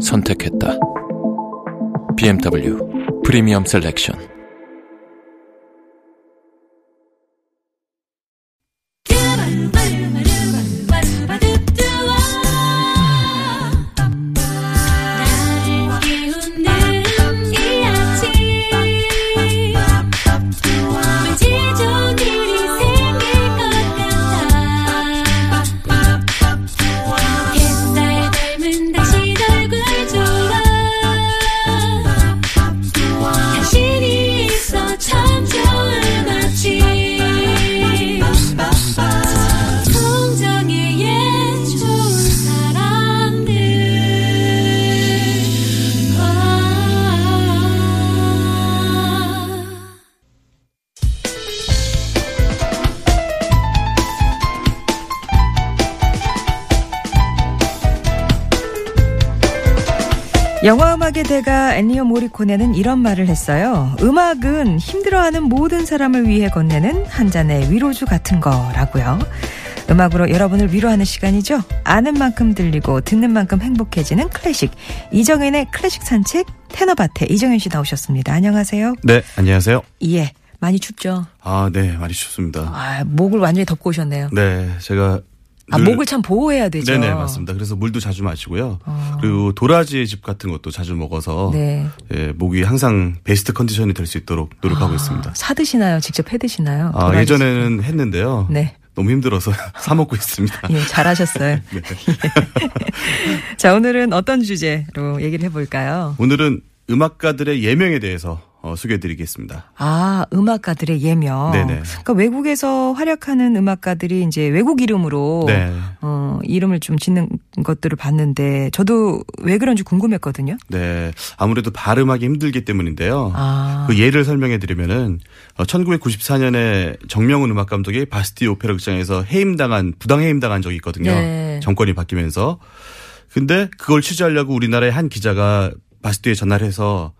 선택했다. BMW 프리미엄 셀렉션. 영화 음악의 대가 엔니오 모리코네는 이런 말을 했어요. 음악은 힘들어하는 모든 사람을 위해 건네는 한 잔의 위로주 같은 거라고요. 음악으로 여러분을 위로하는 시간이죠. 아는 만큼 들리고 듣는 만큼 행복해지는 클래식. 이정현의 클래식 산책 테너밭에 이정현 씨 나오셨습니다. 안녕하세요. 네, 안녕하세요. 예. 많이 춥죠? 아, 네, 많이 춥습니다. 아, 목을 완전히 덮고 오셨네요. 네, 제가 아, 늘- 목을 참 보호해야 되죠. 네네 맞습니다. 그래서 물도 자주 마시고요. 어. 그리고 도라지 즙 같은 것도 자주 먹어서 네. 예, 목이 항상 베스트 컨디션이 될 수 있도록 노력하고 아, 있습니다. 사 드시나요? 직접 해 드시나요? 아, 예전에는 했는데요. 네. 너무 힘들어서 사 먹고 있습니다. 예, 잘하셨어요. 네. 자, 오늘은 어떤 주제로 얘기를 해볼까요? 오늘은 음악가들의 예명에 대해서 어, 소개해드리겠습니다. 아, 음악가들의 예명. 네네. 그러니까 외국에서 활약하는 음악가들이 이제 외국 이름으로 네. 어, 이름을 좀 짓는 것들을 봤는데 저도 왜 그런지 궁금했거든요. 네, 아무래도 발음하기 힘들기 때문인데요. 아. 그 예를 설명해 드리면은 1994년에 정명훈 음악 감독이 바스티 오페라 극장에서 해임당한 부당 해임당한 적이 있거든요. 네. 정권이 바뀌면서. 근데 그걸 취재하려고 우리나라의 한 기자가 바스티에 전화를 해서 어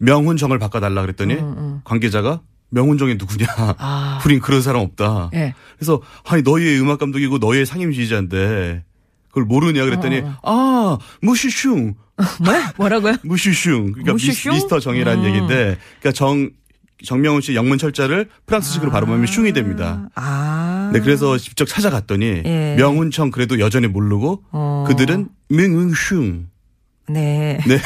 명훈정을 바꿔 달라 그랬더니 관계자가 명훈정이 누구냐? 음, 아. 우린 그런 사람 없다. 예. 그래서 아니 너희의 음악 감독이고 너희의 상임 지휘자인데 그걸 모르냐 그랬더니 어, 아 무시슝 뭐? 뭐라고요? 무슈슝. 그러니까 무슈슝? 미스, 터 정이라는 음. 얘기인데, 그러니까 정 정명훈 씨 영문 철자를 프랑스식으로 발음하면 슝이 됩니다. 아. 네, 그래서 직접 찾아갔더니 예. 명훈청 그래도 여전히 모르고 어. 그들은 명훈슝. 네. 네.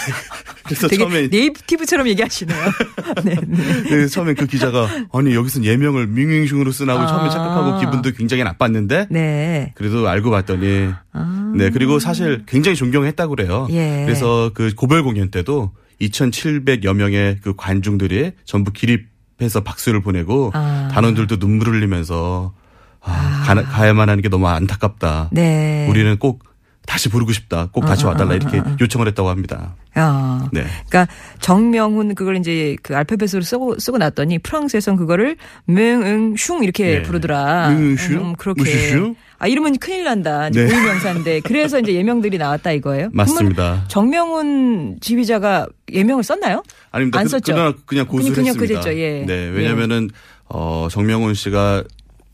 그래서 처음에 네이티브처럼 얘기하시네요. 네, 네. 네, 처음에 그 기자가 아니 여기서 예명을 명훈슝으로 쓰나고 아. 처음에 착각하고 기분도 굉장히 나빴는데 네. 그래도 알고 봤더니 아. 네 그리고 사실 굉장히 존경했다고 그래요. 예. 그래서 그 고별 공연 때도 2,700여 명의 그 관중들이 전부 기립해서 박수를 보내고 아. 단원들도 눈물을 흘리면서 아, 가, 가야만 하는 게 너무 안타깝다. 네. 우리는 꼭 다시 부르고 싶다. 꼭 다시 와달라 이렇게 요청을 했다고 합니다. 아. 네. 그러니까 정명훈 그걸 이제 그 알파벳으로 쓰고 쓰고 났더니 프랑스에선 그거를 맹응슝 이렇게 네. 부르더라. 맹응슝? 음, 그렇게. 무슈슝? 아 이러면 큰일 난다. 네. 고유명사인데 그래서 이제 예명들이 나왔다 이거예요? 맞습니다. 정명훈 지휘자가 예명을 썼나요? 아닙니다. 안 그- 썼죠? 그러나 그냥 고수를 그냥 했습니다. 그랬죠, 예. 네, 왜냐면은 어 정명훈 씨가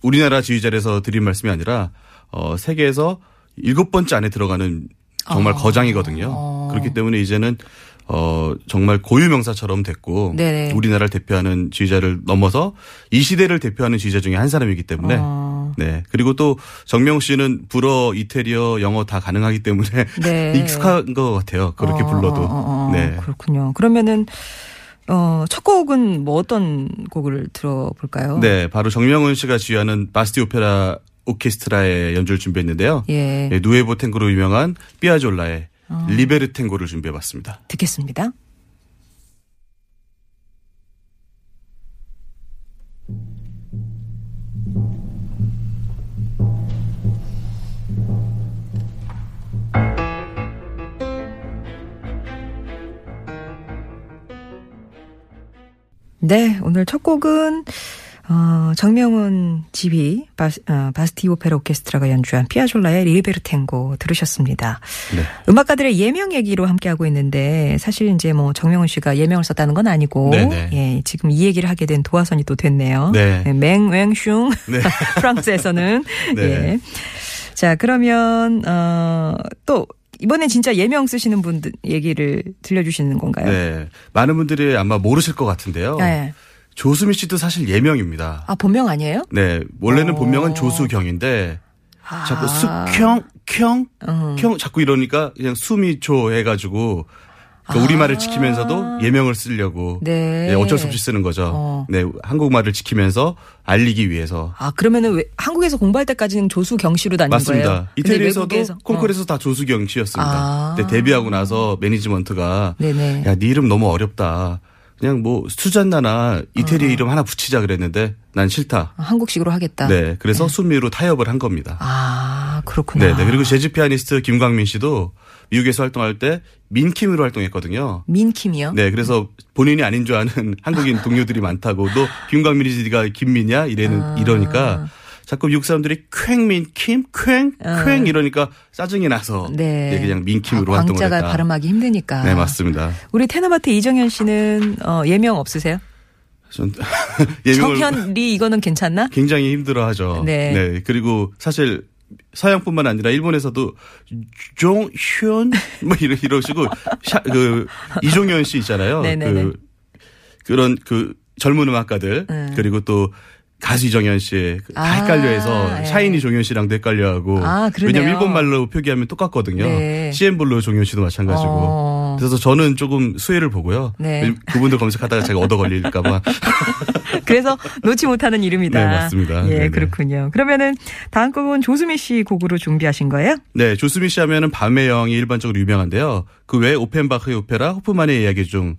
우리나라 지휘자에서 드린 말씀이 아니라 어 세계에서 일곱 번째 안에 들어가는 정말 아. 거장이거든요. 어. 그렇기 때문에 이제는 어 정말 고유 명사처럼 됐고 네네. 우리나라를 대표하는 지휘자를 넘어서 이 시대를 대표하는 지휘자 중에 한 사람이기 때문에 어. 네 그리고 또 정명훈 씨는 불어, 이태리어, 영어 다 가능하기 때문에 네. 익숙한 것 같아요. 그렇게 어, 불러도 어, 어, 어. 네. 그렇군요. 그러면은 어, 첫 곡은 뭐 어떤 곡을 들어볼까요? 네, 바로 정명훈 씨가 지휘하는 바스티 오페라 오케스트라의 연주를 준비했는데요. 예. 예, 누에보 탱고로 유명한 삐아졸라의 어. 리베르 탱고를 준비해봤습니다. 듣겠습니다. 네, 오늘 첫 곡은 어, 정명훈 지휘 바스, 어, 바스티 오페라 오케스트라가 연주한 피아졸라의 리베르 탱고 들으셨습니다. 네. 음악가들의 예명 얘기로 함께하고 있는데 사실 이제 뭐 정명훈 씨가 예명을 썼다는 건 아니고 네네. 예, 지금 이 얘기를 하게 된 도화선이 또 됐네요. 네. 맹웽슝 네. 프랑스에서는 네. 예. 자, 그러면 어 또 이번엔 진짜 예명 쓰시는 분들 얘기를 들려주시는 건가요? 네. 많은 분들이 아마 모르실 것 같은데요. 네. 조수미 씨도 사실 예명입니다. 아 본명 아니에요? 네. 원래는 어. 본명은 조수경인데 아. 자꾸 숙형, 형, 음. 형 자꾸 이러니까 그냥 수미조 해가지고 그 우리말을 지키면서도 예명을 쓰려고 아. 네. 네, 어쩔 수 없이 쓰는 거죠. 어. 네, 한국말을 지키면서 알리기 위해서. 아 그러면은 왜 한국에서 공부할 때까지는 조수경 씨로 다닌 맞습니다. 거예요? 근데 이태리에서도 콩쿠르에서 다 조수경 씨였습니다. 아. 근데 데뷔하고 나서 매니지먼트가 네네. 야, 네 이름 너무 어렵다. 그냥 뭐 수잔나나 이태리 어. 이름 하나 붙이자 그랬는데 난 싫다. 어, 한국식으로 하겠다. 네, 그래서 수미로 타협을 한 겁니다. 아 그렇구나. 네, 네. 그리고 재즈 피아니스트 김광민 씨도 미국에서 활동할 때 민킴으로 활동했거든요. 민킴이요? 네, 그래서 본인이 아닌 줄 아는 한국인 동료들이 많다고 너 김광민이지 네가 김미냐 이래는 아. 이러니까 자꾸 미국 사람들이 쾌민 킴, 쾌, 쾌 이러니까 짜증이 나서 아. 네. 네, 그냥 민킴으로 아, 활동을 광자가 했다. 발음하기 힘드니까. 네, 맞습니다. 우리 테너마트 이정현 씨는 어, 예명 없으세요? 전 정현리 이거는 괜찮나? 굉장히 힘들어하죠. 네. 그리고 사실 서양뿐만 아니라 일본에서도 종현 뭐 이러 이러시고 샤, 그 이종현 씨 있잖아요. 네네네. 그 그런 그 젊은 음악가들 음. 그리고 또 가수 이정현 씨 다 아, 헷갈려해서 예. 샤이니 종현 씨랑도 헷갈려하고 아. 왜냐면 일본 말로 표기하면 똑같거든요. 네. CN블루 종현 씨도 마찬가지고. 어. 그래서 저는 조금 수혜를 보고요. 네. 그분들 검색하다가 제가 얻어 걸릴까봐. 그래서 놓지 못하는 이름이다. 네, 맞습니다. 예, 네네. 그렇군요. 그러면은 다음 곡은 조수미 씨 곡으로 준비하신 거예요? 네, 조수미 씨 하면은 밤의 여왕이 일반적으로 유명한데요. 그 외에 오펜바흐의 오페라 호프만의 이야기 중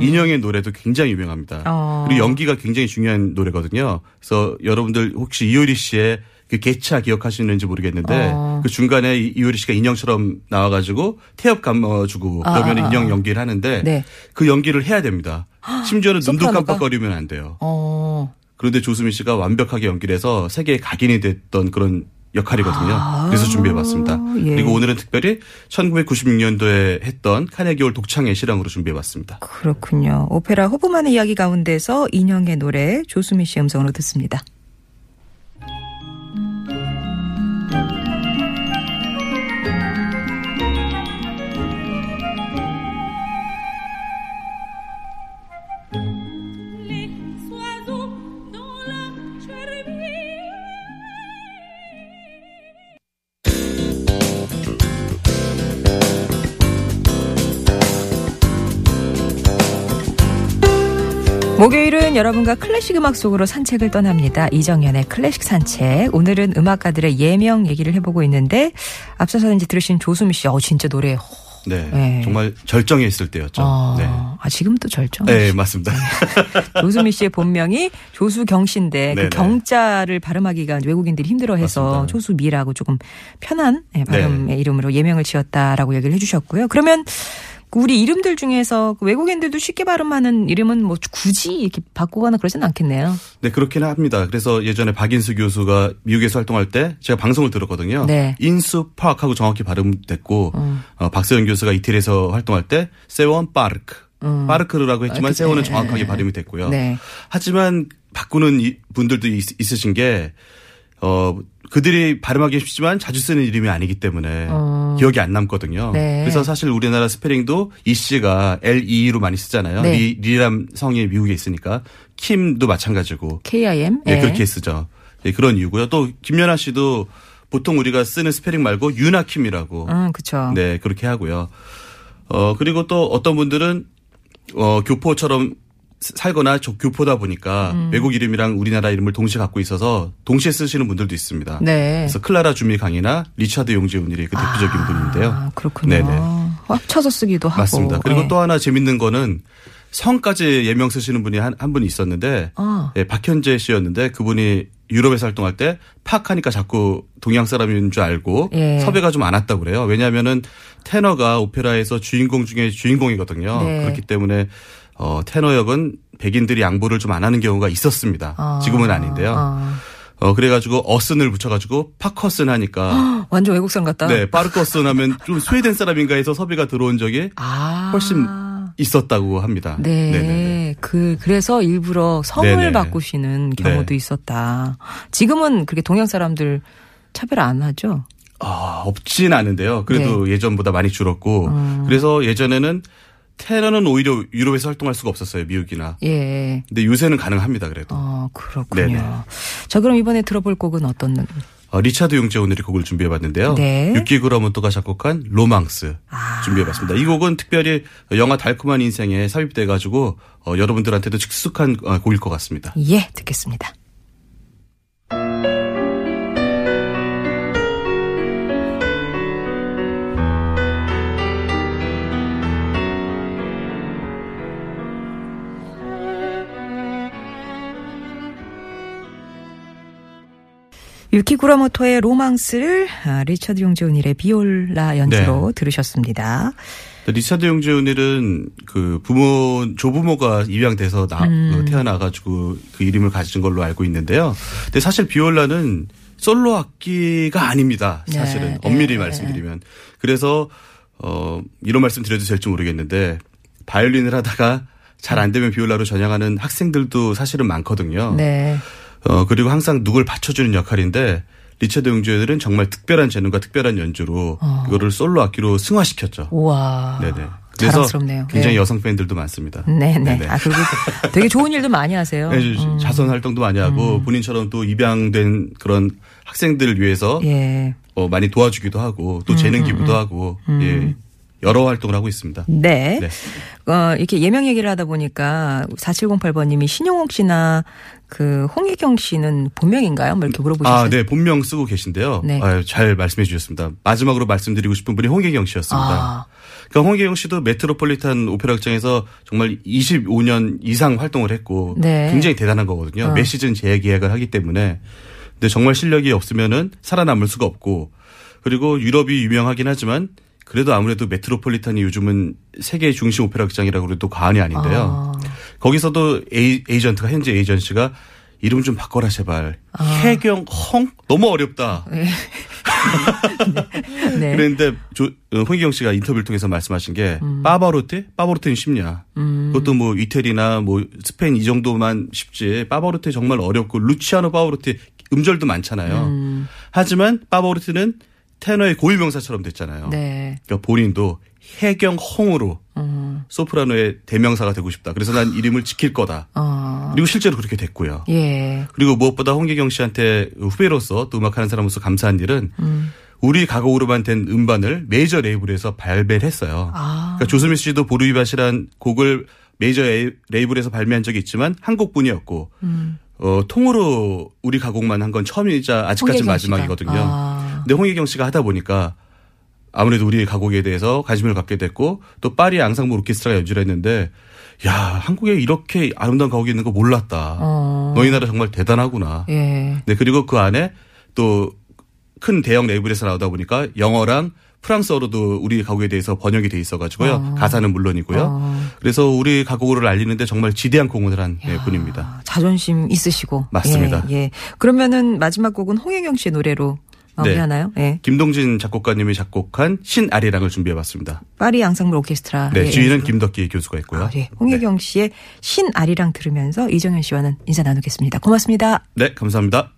인형의 노래도 굉장히 유명합니다. 음. 어. 그리고 연기가 굉장히 중요한 노래거든요. 그래서 여러분들 혹시 이효리 씨의 그 개차 기억하시는지 모르겠는데 어. 그 중간에 이- 이효리 씨가 인형처럼 나와가지고 태엽 감아주고 아, 그러면 아, 아. 인형 연기를 하는데 네. 그 연기를 해야 됩니다. 심지어는 눈도? 깜빡거리면 안 돼요. 어. 그런데 조수미 씨가 완벽하게 연기를 해서 세계에 각인이 됐던 그런 역할이거든요. 아, 그래서 준비해봤습니다. 예. 그리고 오늘은 특별히 1996년도에 했던 카네기홀 독창의 실황으로 준비해봤습니다. 그렇군요. 오페라 호프만의 이야기 가운데서 인형의 노래 조수미 씨 음성으로 듣습니다. 목요일은 여러분과 클래식 음악 속으로 산책을 떠납니다. 이정현의 클래식 산책. 오늘은 음악가들의 예명 얘기를 해보고 있는데 앞서서 이제 들으신 조수미 씨, 어 진짜 노래. 네. 네. 정말 절정에 있을 때였죠. 어, 네. 아 지금도 절정. 네, 맞습니다. 조수미 씨의 본명이 조수경 씨인데 그 네네. 경자를 발음하기가 외국인들이 힘들어해서. 조수미라고 조금 편한 예, 발음의 이름으로 예명을 지었다라고 얘기를 해주셨고요. 그러면 우리 이름들 중에서 그 외국인들도 쉽게 발음하는 이름은 뭐 굳이 이렇게 바꾸거나 그러진 않겠네요. 네, 그렇긴 합니다. 그래서 예전에 박인수 교수가 미국에서 활동할 때 제가 방송을 들었거든요. 네. 인수 파크하고 정확히 발음됐고 음. 어, 박세원 교수가 이태리에서 활동할 때 세원 파르크. 파르크라고 했지만 아. 세원은 정확하게 발음이 됐고요. 네. 하지만 바꾸는 이- 분들도 있, 있으신 게 어, 그들이 발음하기 쉽지만 자주 쓰는 이름이 아니기 때문에 어. 기억이 안 남거든요. 네. 그래서 사실 우리나라 스펠링도 이 씨가 L-E-E로 많이 쓰잖아요. 네. 리, 리란 성이 미국에 있으니까 킴도 마찬가지고 KIM. 예, 예. 그렇게 쓰죠. 예, 그런 이유고요. 또 김연아 씨도 보통 우리가 쓰는 스펠링 말고 유나킴이라고 음, 그쵸. 네, 그렇게 하고요. 어, 그리고 또 어떤 분들은 어, 교포처럼 살거나 저 교포다 보니까 음. 외국 이름이랑 우리나라 이름을 동시에 갖고 있어서 동시에 쓰시는 분들도 있습니다. 네. 그래서 클라라 주미 강이나 리차드 용재 오닐이 그 대표적인 분인데요. 아, 그렇군요. 네네. 합쳐서 쓰기도 하고. 맞습니다. 그리고 예. 또 하나 재밌는 거는 성까지 예명 쓰시는 분이 한, 한 분이 있었는데 아. 예, 박현재 씨였는데 그분이 유럽에서 활동할 때 팍하니까 자꾸 동양 사람인 줄 알고 예. 섭외가 좀 안 왔다고 그래요. 왜냐하면은 테너가 오페라에서 주인공 중에 주인공이거든요. 네. 그렇기 때문에 어, 테너 역은 백인들이 양보를 좀 안 하는 경우가 있었습니다. 아. 지금은 아닌데요. 아. 어, 그래가지고 어슨을 붙여가지고 파커슨 하니까 완전 외국 사람 같다. 네, 파르커슨 하면 좀 스웨덴 사람인가 해서 섭외가 들어온 적이 아. 훨씬 있었다고 합니다. 네. 네네네. 그, 그래서 일부러 성을 네네. 바꾸시는 경우도 네. 있었다. 지금은 그렇게 동양 사람들 차별 안 하죠? 아, 없진 않은데요. 그래도 네. 예전보다 많이 줄었고 음. 그래서 예전에는 테너는 오히려 유럽에서 활동할 수가 없었어요. 미국이나. 예. 근데 요새는 가능합니다. 그래도. 어, 그렇군요. 네네. 자, 그럼 이번에 들어볼 곡은 어떤, 어, 리차드 용재 오늘이 곡을 준비해봤는데요. 네. 유키 구라모토가 작곡한 로망스 아. 준비해봤습니다. 이 곡은 특별히 영화 달콤한 인생에 삽입돼가지고 어, 여러분들한테도 익숙한 어, 곡일 것 같습니다. 예, 듣겠습니다. 유키 구라모토의 로망스를 아, 리처드 용재 오닐의 비올라 연주로 들으셨습니다. 리차드 용재 오닐은 그 부모 조부모가 입양돼서 나, 음. 그 태어나가지고 그 이름을 가진 걸로 알고 있는데요. 근데 사실 비올라는 솔로 악기가 아닙니다. 사실은 네, 엄밀히 네, 말씀드리면 그래서 어 이런 말씀 드려도 될지 모르겠는데 바이올린을 하다가 잘 안 되면 비올라로 전향하는 학생들도 사실은 많거든요. 네. 어, 그리고 항상 누굴 받쳐주는 역할인데, 리차드 용주애들은 정말 특별한 재능과 특별한 연주로 이거를 솔로 악기로 승화시켰죠. 우와. 네네. 그래서 아, 자랑스럽네요. 굉장히 네. 여성 팬들도 많습니다. 네네. 네네. 아, 그리고 되게 좋은 일도 많이 하세요. 네, 음. 자선 활동도 많이 하고 본인처럼 또 입양된 그런 학생들을 위해서 예. 어, 많이 도와주기도 하고 또 재능 기부도 하고 예, 여러 활동을 하고 있습니다. 네. 네. 어, 이렇게 예명 얘기를 하다 보니까 4708번님이 신용옥 씨나 그 홍혜경 씨는 본명인가요? 뭐 이렇게 물어보셨어요. 아, 네, 본명 쓰고 계신데요. 네. 아유, 잘 말씀해 주셨습니다. 마지막으로 말씀드리고 싶은 분이 홍혜경 씨였습니다. 아. 그러니까 홍혜경 씨도 메트로폴리탄 오페라 극장에서 정말 25년 이상 활동을 했고 네. 굉장히 대단한 거거든요. 어. 매 시즌 재계약을 하기 때문에 근데 정말 실력이 없으면은 살아남을 수가 없고 그리고 유럽이 유명하긴 하지만 그래도 아무래도 메트로폴리탄이 요즘은 세계 중심 오페라 극장이라고 그래도 과언이 아닌데요. 아. 거기서도 에이, 에이전트가 현재 에이전시가 이름 좀 바꿔라 제발. 해경 헝 너무 어렵다. 네. 네. 그랬는데 조, 어, 홍희경 씨가 인터뷰를 통해서 말씀하신 게 음. 빠바로테? 빠바로테는 쉽냐? 그것도 뭐 이태리나 뭐 스페인 이 정도만 쉽지. 빠바로테 정말 어렵고 루치아노 빠바로테 음절도 많잖아요. 음. 하지만 빠바로테는 테너의 고유명사처럼 됐잖아요. 네. 그러니까 본인도 혜경 홍으로 음. 소프라노의 대명사가 되고 싶다. 그래서 난 이름을 지킬 거다. 어. 그리고 실제로 그렇게 됐고요. 예. 그리고 무엇보다 홍혜경 씨한테 후배로서 또 음악하는 사람으로서 감사한 일은 음. 우리 가곡으로만 된 음반을 메이저 레이블에서 발매를 했어요. 아. 그러니까 조수미 씨도 보리밭이란 곡을 메이저 레이- 레이블에서 발매한 적이 있지만 한 곡뿐이었고 음. 어, 통으로 우리 가곡만 한 건 처음이자 아직까지 마지막이거든요. 아. 근데 홍혜경 씨가 하다 보니까 아무래도 우리 가곡에 대해서 관심을 갖게 됐고 또 파리 앙상블 오케스트라가 연주를 했는데 야 한국에 이렇게 아름다운 가곡이 있는 거 몰랐다. 어. 너희 나라 정말 대단하구나. 예. 네 그리고 그 안에 또 큰 대형 레이블에서 나오다 보니까 영어랑 프랑스어로도 우리 가곡에 대해서 번역이 돼 있어가지고요. 가사는 물론이고요. 어. 그래서 우리 가곡을 알리는데 정말 지대한 공헌을 한 네, 분입니다. 아, 자존심 있으시고. 맞습니다. 예, 예. 그러면은 마지막 곡은 홍혜경 씨의 노래로 마무리하나요? 예. 김동진 작곡가님이 작곡한 신아리랑을 준비해봤습니다. 파리 앙상블 오케스트라. 네, 예, 주인은 연주로. 김덕기 교수가 있고요. 아, 예. 홍혜경 씨의 신아리랑 들으면서 이정현 씨와는 인사 나누겠습니다. 고맙습니다. 네, 감사합니다.